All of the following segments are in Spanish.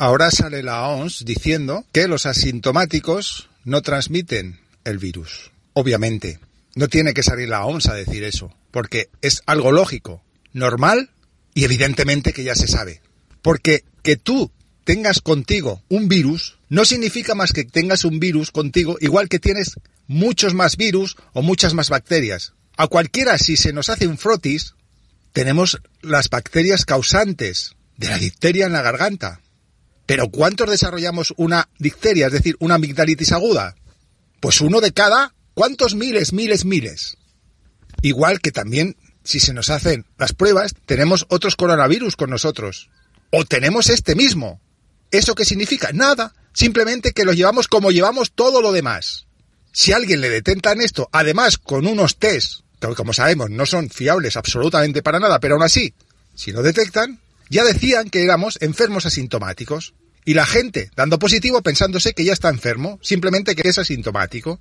Ahora sale la OMS diciendo que los asintomáticos no transmiten el virus. Obviamente, no tiene que salir la OMS a decir eso, porque es algo lógico, normal y evidentemente que ya se sabe. Porque que tú tengas contigo un virus no significa más que tengas un virus contigo, igual que tienes muchos más virus o muchas más bacterias. A cualquiera, si se nos hace un frotis, tenemos las bacterias causantes de la difteria en la garganta. Pero ¿cuántos desarrollamos una difteria, es decir, una amigdalitis aguda? Pues uno de cada, ¿cuántos miles, miles, miles? Igual que también, si se nos hacen las pruebas, tenemos otros coronavirus con nosotros. O tenemos este mismo. ¿Eso qué significa? Nada. Simplemente que lo llevamos como llevamos todo lo demás. Si alguien le detentan esto, además con unos test, que como sabemos no son fiables absolutamente para nada, pero aún así, si lo detectan, ya decían que éramos enfermos asintomáticos. Y la gente dando positivo pensándose que ya está enfermo, simplemente que es asintomático.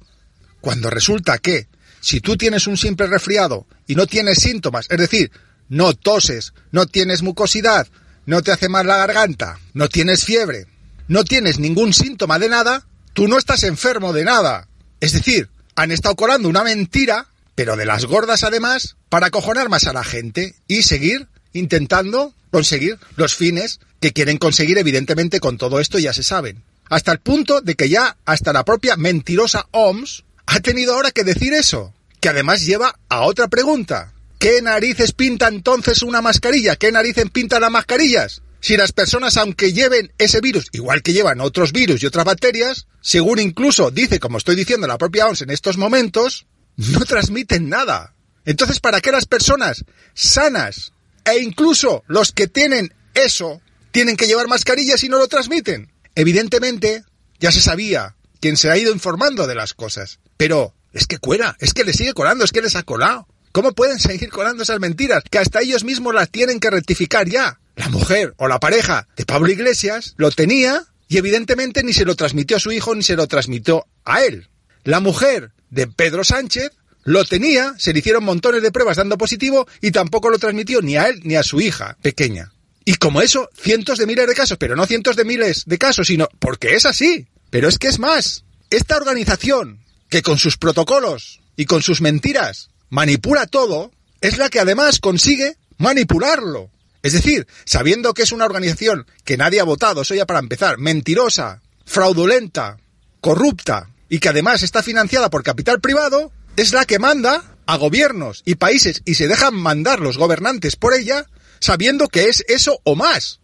Cuando resulta que si tú tienes un simple resfriado y no tienes síntomas, es decir, no toses, no tienes mucosidad, no te hace mal la garganta, no tienes fiebre, no tienes ningún síntoma de nada, tú no estás enfermo de nada. Es decir, han estado colando una mentira, pero de las gordas además, para acojonar más a la gente y seguir intentando conseguir los fines que quieren conseguir evidentemente con todo esto ya se saben. Hasta el punto de que ya hasta la propia mentirosa OMS ha tenido ahora que decir eso, que además lleva a otra pregunta. ¿Qué narices pinta entonces una mascarilla? ¿Qué narices pintan las mascarillas? Si las personas, aunque lleven ese virus, igual que llevan otros virus y otras bacterias, según incluso dice, como estoy diciendo la propia OMS en estos momentos, no transmiten nada. Entonces, ¿para qué las personas sanas e incluso los que tienen eso tienen que llevar mascarillas y no lo transmiten. Evidentemente, ya se sabía quien se ha ido informando de las cosas. Pero es que cuela, es que le sigue colando, es que les ha colado. ¿Cómo pueden seguir colando esas mentiras? Que hasta ellos mismos las tienen que rectificar ya. La mujer o la pareja de Pablo Iglesias lo tenía y evidentemente ni se lo transmitió a su hijo ni se lo transmitió a él. La mujer de Pedro Sánchez lo tenía, se le hicieron montones de pruebas dando positivo y tampoco lo transmitió ni a él ni a su hija pequeña. Y como eso, cientos de miles de casos, pero no cientos de miles de casos, sino porque es así. Pero es que es más. Esta organización, que con sus protocolos y con sus mentiras manipula todo, es la que además consigue manipularlo. Es decir, sabiendo que es una organización que nadie ha votado, eso ya para empezar, mentirosa, fraudulenta, corrupta, y que además está financiada por capital privado, es la que manda a gobiernos y países y se dejan mandar los gobernantes por ella sabiendo que es eso o más.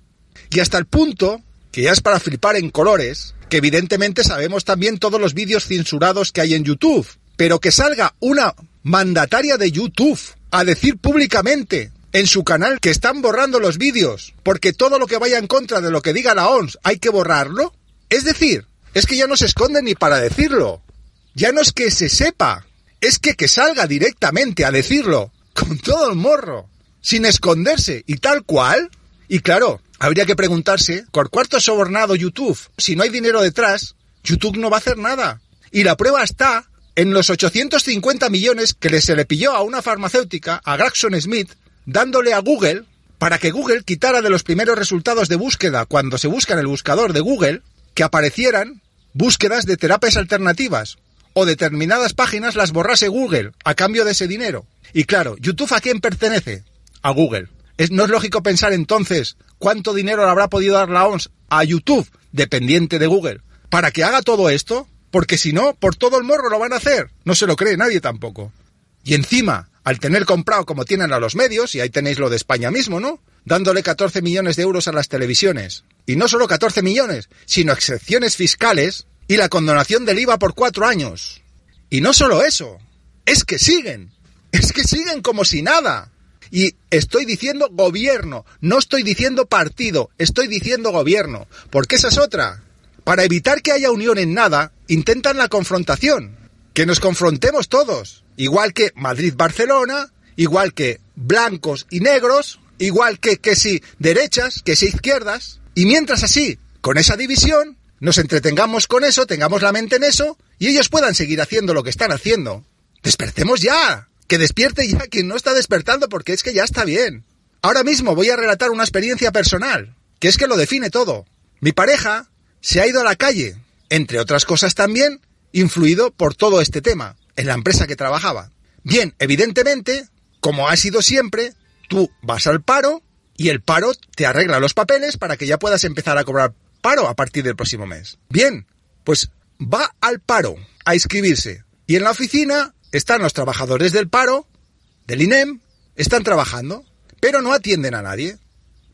Y hasta el punto, que ya es para flipar en colores, que evidentemente sabemos también todos los vídeos censurados que hay en YouTube, pero que salga una mandataria de YouTube a decir públicamente en su canal que están borrando los vídeos, porque todo lo que vaya en contra de lo que diga la ONS hay que borrarlo. Es decir, es que ya no se esconde ni para decirlo. Ya no es que se sepa, es que que salga directamente a decirlo, con todo el morro, sin esconderse y tal cual. Y claro, habría que preguntarse, ¿por cuarto sobornado YouTube? Si no hay dinero detrás, YouTube no va a hacer nada. Y la prueba está en los 850 millones que se le pilló a una farmacéutica, a Graxon Smith, dándole a Google para que Google quitara de los primeros resultados de búsqueda cuando se busca en el buscador de Google que aparecieran búsquedas de terapias alternativas o determinadas páginas las borrase Google a cambio de ese dinero. Y claro, ¿YouTube a quién pertenece? A Google. No es lógico pensar entonces cuánto dinero le habrá podido dar la OMS a YouTube, dependiente de Google, para que haga todo esto, porque si no, por todo el morro lo van a hacer. No se lo cree nadie tampoco. Y encima, al tener comprado como tienen a los medios, y ahí tenéis lo de España mismo, ¿no? Dándole 14 millones de euros a las televisiones. Y no solo 14 millones, sino excepciones fiscales y la condonación del IVA por cuatro años. Y no solo eso, es que siguen, es que siguen como si nada. Y estoy diciendo gobierno, no estoy diciendo partido, estoy diciendo gobierno, porque esa es otra. Para evitar que haya unión en nada, intentan la confrontación, que nos confrontemos todos, igual que Madrid-Barcelona, igual que blancos y negros, igual que que si derechas, que si izquierdas, y mientras así, con esa división, nos entretengamos con eso, tengamos la mente en eso, y ellos puedan seguir haciendo lo que están haciendo. Despertemos ya, que despierte ya quien no está despertando porque es que ya está bien. Ahora mismo voy a relatar una experiencia personal, que es que lo define todo. Mi pareja se ha ido a la calle, entre otras cosas también, influido por todo este tema, en la empresa que trabajaba. Bien, evidentemente, como ha sido siempre, tú vas al paro y el paro te arregla los papeles para que ya puedas empezar a cobrar paro a partir del próximo mes. Bien, pues va al paro a inscribirse y en la oficina están los trabajadores del paro, del INEM, están trabajando, pero no atienden a nadie.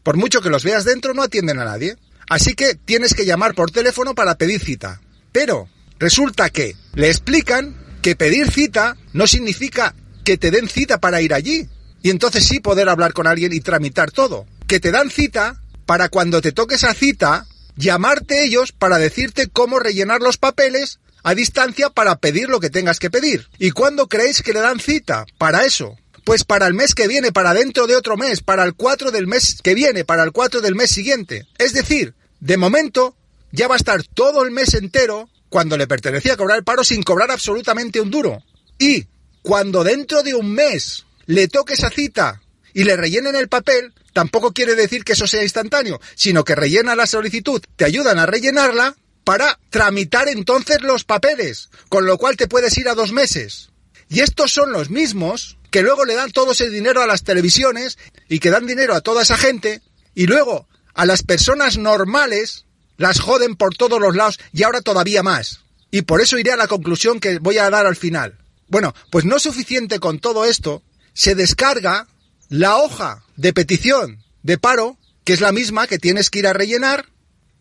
Por mucho que los veas dentro, no atienden a nadie. Así que tienes que llamar por teléfono para pedir cita. Pero resulta que le explican que pedir cita no significa que te den cita para ir allí. Y entonces sí poder hablar con alguien y tramitar todo. Que te dan cita para cuando te toque esa cita, llamarte ellos para decirte cómo rellenar los papeles a distancia para pedir lo que tengas que pedir. ¿Y cuándo creéis que le dan cita? Para eso. Pues para el mes que viene, para dentro de otro mes, para el 4 del mes que viene, para el 4 del mes siguiente. Es decir, de momento ya va a estar todo el mes entero cuando le pertenecía cobrar el paro sin cobrar absolutamente un duro. Y cuando dentro de un mes le toque esa cita y le rellenen el papel, tampoco quiere decir que eso sea instantáneo, sino que rellena la solicitud, te ayudan a rellenarla para tramitar entonces los papeles, con lo cual te puedes ir a dos meses. Y estos son los mismos que luego le dan todo ese dinero a las televisiones y que dan dinero a toda esa gente y luego a las personas normales las joden por todos los lados y ahora todavía más. Y por eso iré a la conclusión que voy a dar al final. Bueno, pues no suficiente con todo esto, se descarga la hoja de petición de paro, que es la misma que tienes que ir a rellenar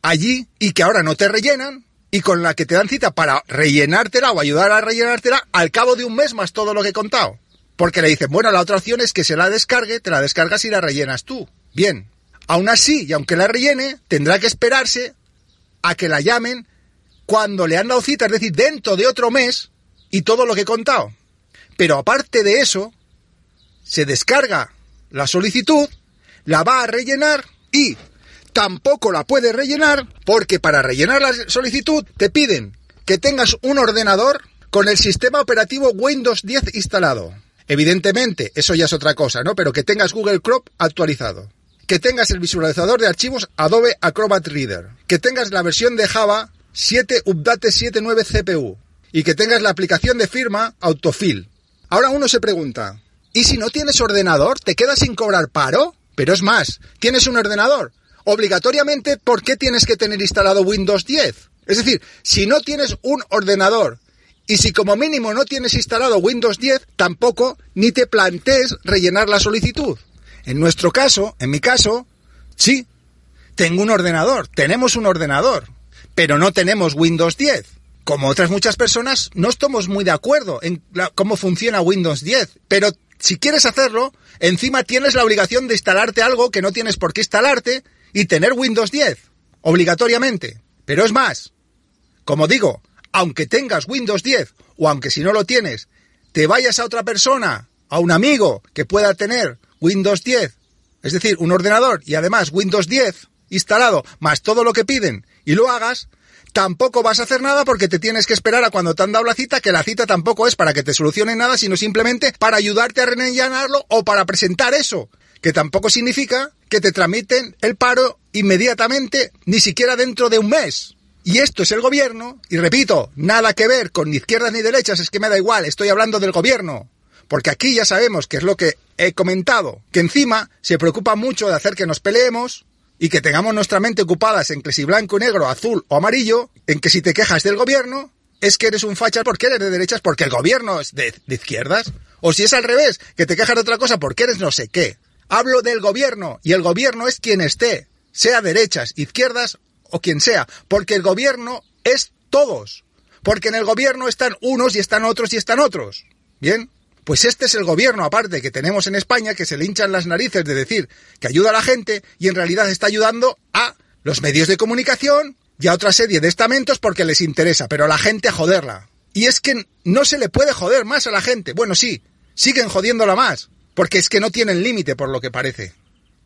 allí y que ahora no te rellenan y con la que te dan cita para rellenártela o ayudar a rellenártela al cabo de un mes más todo lo que he contado. Porque le dicen, bueno, la otra opción es que se la descargue, te la descargas y la rellenas tú. Bien. Aún así, y aunque la rellene, tendrá que esperarse a que la llamen cuando le han dado cita, es decir, dentro de otro mes y todo lo que he contado. Pero aparte de eso, se descarga la solicitud, la va a rellenar y tampoco la puede rellenar porque para rellenar la solicitud te piden que tengas un ordenador con el sistema operativo Windows 10 instalado. Evidentemente, eso ya es otra cosa, ¿no? Pero que tengas Google Chrome actualizado. Que tengas el visualizador de archivos Adobe Acrobat Reader. Que tengas la versión de Java 7 Update 79 CPU. Y que tengas la aplicación de firma Autofill. Ahora uno se pregunta, ¿y si no tienes ordenador? ¿Te quedas sin cobrar paro? Pero es más, tienes un ordenador, obligatoriamente, ¿por qué tienes que tener instalado Windows 10? Es decir, si no tienes un ordenador y si como mínimo no tienes instalado Windows 10, tampoco ni te plantees rellenar la solicitud. En nuestro caso, en mi caso, sí, tengo un ordenador, tenemos un ordenador, pero no tenemos Windows 10. Como otras muchas personas, no estamos muy de acuerdo en cómo funciona Windows 10, pero si quieres hacerlo, encima tienes la obligación de instalarte algo que no tienes por qué instalarte y tener Windows 10, obligatoriamente. Pero es más, como digo, aunque tengas Windows 10 o aunque si no lo tienes, te vayas a otra persona, a un amigo que pueda tener Windows 10, es decir, un ordenador y además Windows 10 instalado, más todo lo que piden, y lo hagas, tampoco vas a hacer nada porque te tienes que esperar a cuando te han dado la cita, que la cita tampoco es para que te solucione nada, sino simplemente para ayudarte a rellenarlo o para presentar eso, que tampoco significa que te tramiten el paro inmediatamente, ni siquiera dentro de un mes. Y esto es el gobierno, y repito, nada que ver con ni izquierdas ni derechas, es que me da igual, estoy hablando del gobierno. Porque aquí ya sabemos que es lo que he comentado, que encima se preocupa mucho de hacer que nos peleemos y que tengamos nuestra mente ocupadas en que si blanco, negro, azul o amarillo, en que si te quejas del gobierno, es que eres un facha porque eres de derechas porque el gobierno es de, de izquierdas. O si es al revés, que te quejas de otra cosa porque eres no sé qué. Hablo del gobierno y el gobierno es quien esté, sea derechas, izquierdas o quien sea, porque el gobierno es todos. Porque en el gobierno están unos y están otros y están otros. ¿Bien? Pues este es el gobierno aparte que tenemos en España que se le hinchan las narices de decir que ayuda a la gente y en realidad está ayudando a los medios de comunicación y a otra serie de estamentos porque les interesa, pero a la gente a joderla. Y es que no se le puede joder más a la gente. Bueno, sí, siguen jodiéndola más, porque es que no tienen límite por lo que parece.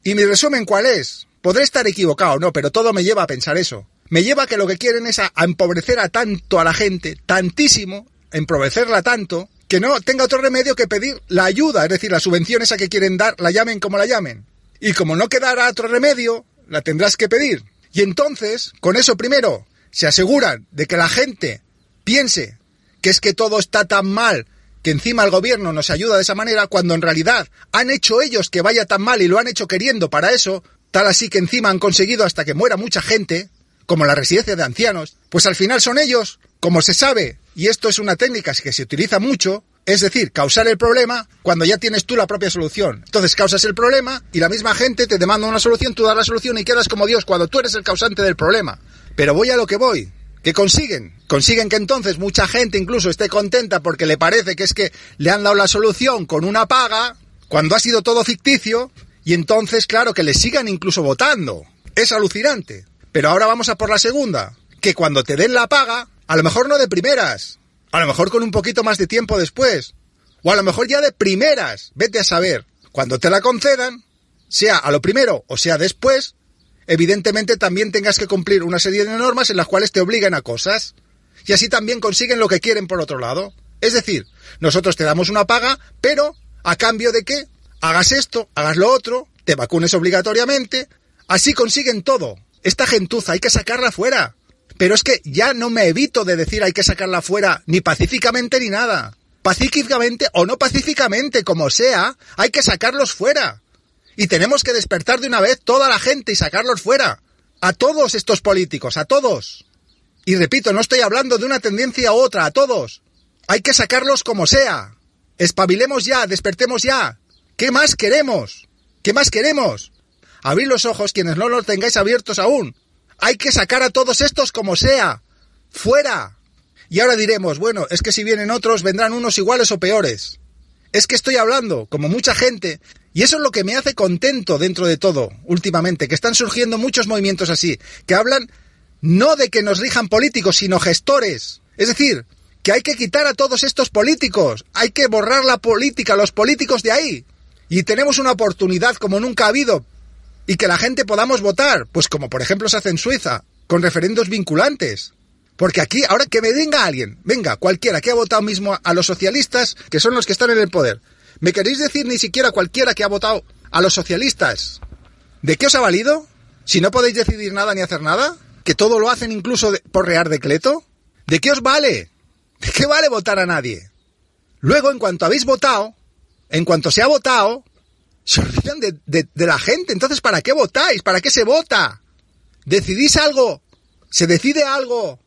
Y mi resumen cuál es? Podré estar equivocado, no, pero todo me lleva a pensar eso. Me lleva a que lo que quieren es a, empobrecer a tanto a la gente, tantísimo, empobrecerla tanto, que no tenga otro remedio que pedir la ayuda, es decir, la subvención esa que quieren dar, la llamen como la llamen. Y como no quedará otro remedio, la tendrás que pedir. Y entonces, con eso primero, se aseguran de que la gente piense que es que todo está tan mal que encima el gobierno nos ayuda de esa manera, cuando en realidad han hecho ellos que vaya tan mal y lo han hecho queriendo para eso, tal así que encima han conseguido hasta que muera mucha gente, como la residencia de ancianos, pues al final son ellos, como se sabe, y esto es una técnica que se utiliza mucho, es decir, causar el problema cuando ya tienes tú la propia solución. Entonces causas el problema y la misma gente te demanda una solución, tú das la solución y quedas como Dios cuando tú eres el causante del problema. Pero voy a lo que voy. ¿Qué consiguen? Consiguen que entonces mucha gente incluso esté contenta porque le parece que es que le han dado la solución con una paga cuando ha sido todo ficticio y entonces claro que le sigan incluso votando. Es alucinante. Pero ahora vamos a por la segunda, que cuando te den la paga, a lo mejor no de primeras, a lo mejor con un poquito más de tiempo después, o a lo mejor ya de primeras, vete a saber, cuando te la concedan, sea a lo primero o sea después, evidentemente también tengas que cumplir una serie de normas en las cuales te obligan a cosas. Y así también consiguen lo que quieren por otro lado. Es decir, nosotros te damos una paga, pero a cambio de que hagas esto, hagas lo otro, te vacunes obligatoriamente. Así consiguen todo. Esta gentuza hay que sacarla fuera. Pero es que ya no me evito de decir hay que sacarla fuera ni pacíficamente ni nada. Pacíficamente o no pacíficamente, como sea, hay que sacarlos fuera. Y tenemos que despertar de una vez toda la gente y sacarlos fuera. A todos estos políticos, a todos. Y repito, no estoy hablando de una tendencia u otra, a todos. Hay que sacarlos como sea. Espabilemos ya, despertemos ya. ¿Qué más queremos? ¿Qué más queremos? Abrid los ojos quienes no los tengáis abiertos aún. Hay que sacar a todos estos como sea. Fuera. Y ahora diremos, bueno, es que si vienen otros vendrán unos iguales o peores. Es que estoy hablando, como mucha gente, y eso es lo que me hace contento dentro de todo, últimamente, que están surgiendo muchos movimientos así, que hablan no de que nos rijan políticos, sino gestores. Es decir, que hay que quitar a todos estos políticos, hay que borrar la política, los políticos de ahí. Y tenemos una oportunidad como nunca ha habido, y que la gente podamos votar, pues como por ejemplo se hace en Suiza, con referendos vinculantes. Porque aquí, ahora que me venga alguien, venga, cualquiera que ha votado mismo a los socialistas, que son los que están en el poder, ¿Me queréis decir ni siquiera cualquiera que ha votado a los socialistas? ¿De qué os ha valido? Si no podéis decidir nada ni hacer nada, que todo lo hacen incluso por rear decreto. ¿De qué os vale? ¿De qué vale votar a nadie? Luego, en cuanto habéis votado, en cuanto se ha votado, se olvidan de, de la gente. Entonces, ¿para qué votáis? ¿Para qué se vota? ¿Decidís algo? ¿Se decide algo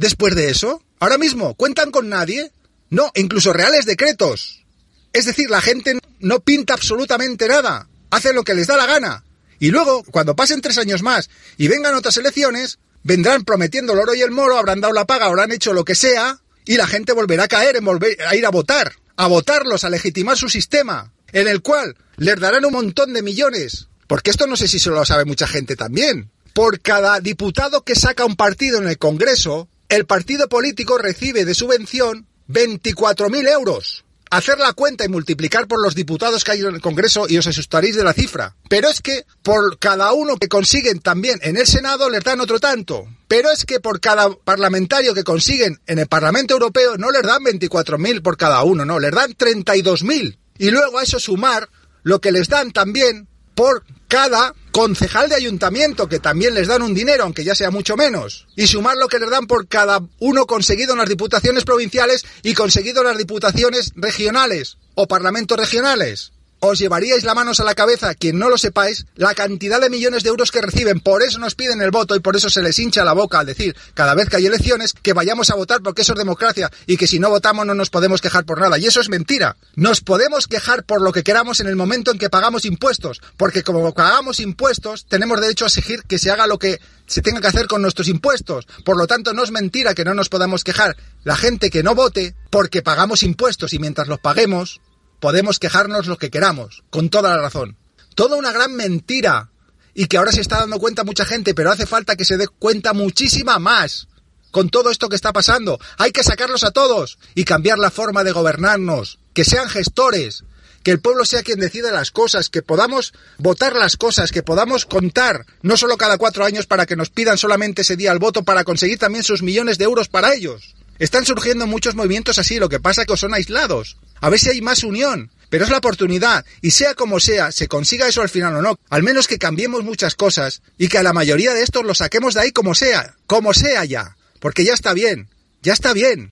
después de eso? Ahora mismo, ¿cuentan con nadie? No, incluso reales decretos. Es decir, la gente no pinta absolutamente nada, hace lo que les da la gana. Y luego, cuando pasen tres años más y vengan otras elecciones, vendrán prometiendo el oro y el moro, habrán dado la paga, habrán hecho lo que sea, y la gente volverá a caer en volver a ir a votar, a votarlos, a legitimar su sistema, en el cual les darán un montón de millones. Porque esto no sé si se lo sabe mucha gente también. Por cada diputado que saca un partido en el Congreso, el partido político recibe de subvención 24.000 euros hacer la cuenta y multiplicar por los diputados que hay en el Congreso y os asustaréis de la cifra. Pero es que por cada uno que consiguen también en el Senado les dan otro tanto. Pero es que por cada parlamentario que consiguen en el Parlamento Europeo no les dan 24.000 por cada uno, no, les dan 32.000. Y luego a eso sumar lo que les dan también por cada concejal de ayuntamiento, que también les dan un dinero, aunque ya sea mucho menos, y sumar lo que les dan por cada uno conseguido en las diputaciones provinciales y conseguido en las diputaciones regionales o parlamentos regionales os llevaríais la manos a la cabeza, quien no lo sepáis, la cantidad de millones de euros que reciben. Por eso nos piden el voto y por eso se les hincha la boca al decir, cada vez que hay elecciones, que vayamos a votar porque eso es democracia y que si no votamos no nos podemos quejar por nada. Y eso es mentira. Nos podemos quejar por lo que queramos en el momento en que pagamos impuestos, porque como pagamos impuestos, tenemos derecho a exigir que se haga lo que se tenga que hacer con nuestros impuestos. Por lo tanto, no es mentira que no nos podamos quejar. La gente que no vote porque pagamos impuestos y mientras los paguemos, podemos quejarnos lo que queramos, con toda la razón. Toda una gran mentira y que ahora se está dando cuenta mucha gente, pero hace falta que se dé cuenta muchísima más con todo esto que está pasando. Hay que sacarlos a todos y cambiar la forma de gobernarnos, que sean gestores, que el pueblo sea quien decida las cosas, que podamos votar las cosas, que podamos contar, no solo cada cuatro años para que nos pidan solamente ese día el voto para conseguir también sus millones de euros para ellos. Están surgiendo muchos movimientos así, lo que pasa es que son aislados. A ver si hay más unión. Pero es la oportunidad, y sea como sea, se consiga eso al final o no, al menos que cambiemos muchas cosas y que a la mayoría de estos los saquemos de ahí como sea, como sea ya, porque ya está bien, ya está bien.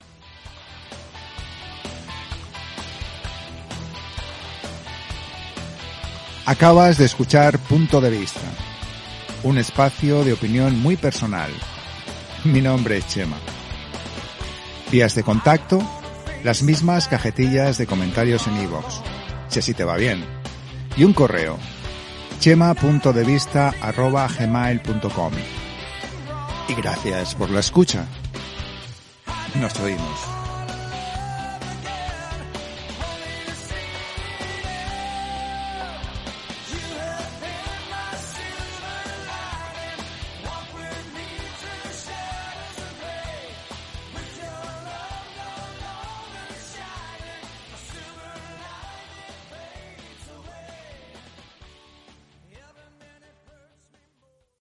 Acabas de escuchar Punto de Vista, un espacio de opinión muy personal. Mi nombre es Chema. Vías de contacto, las mismas cajetillas de comentarios en iVoox, si así te va bien. Y un correo, chema.devista.gmail.com. Y gracias por la escucha. Nos oímos.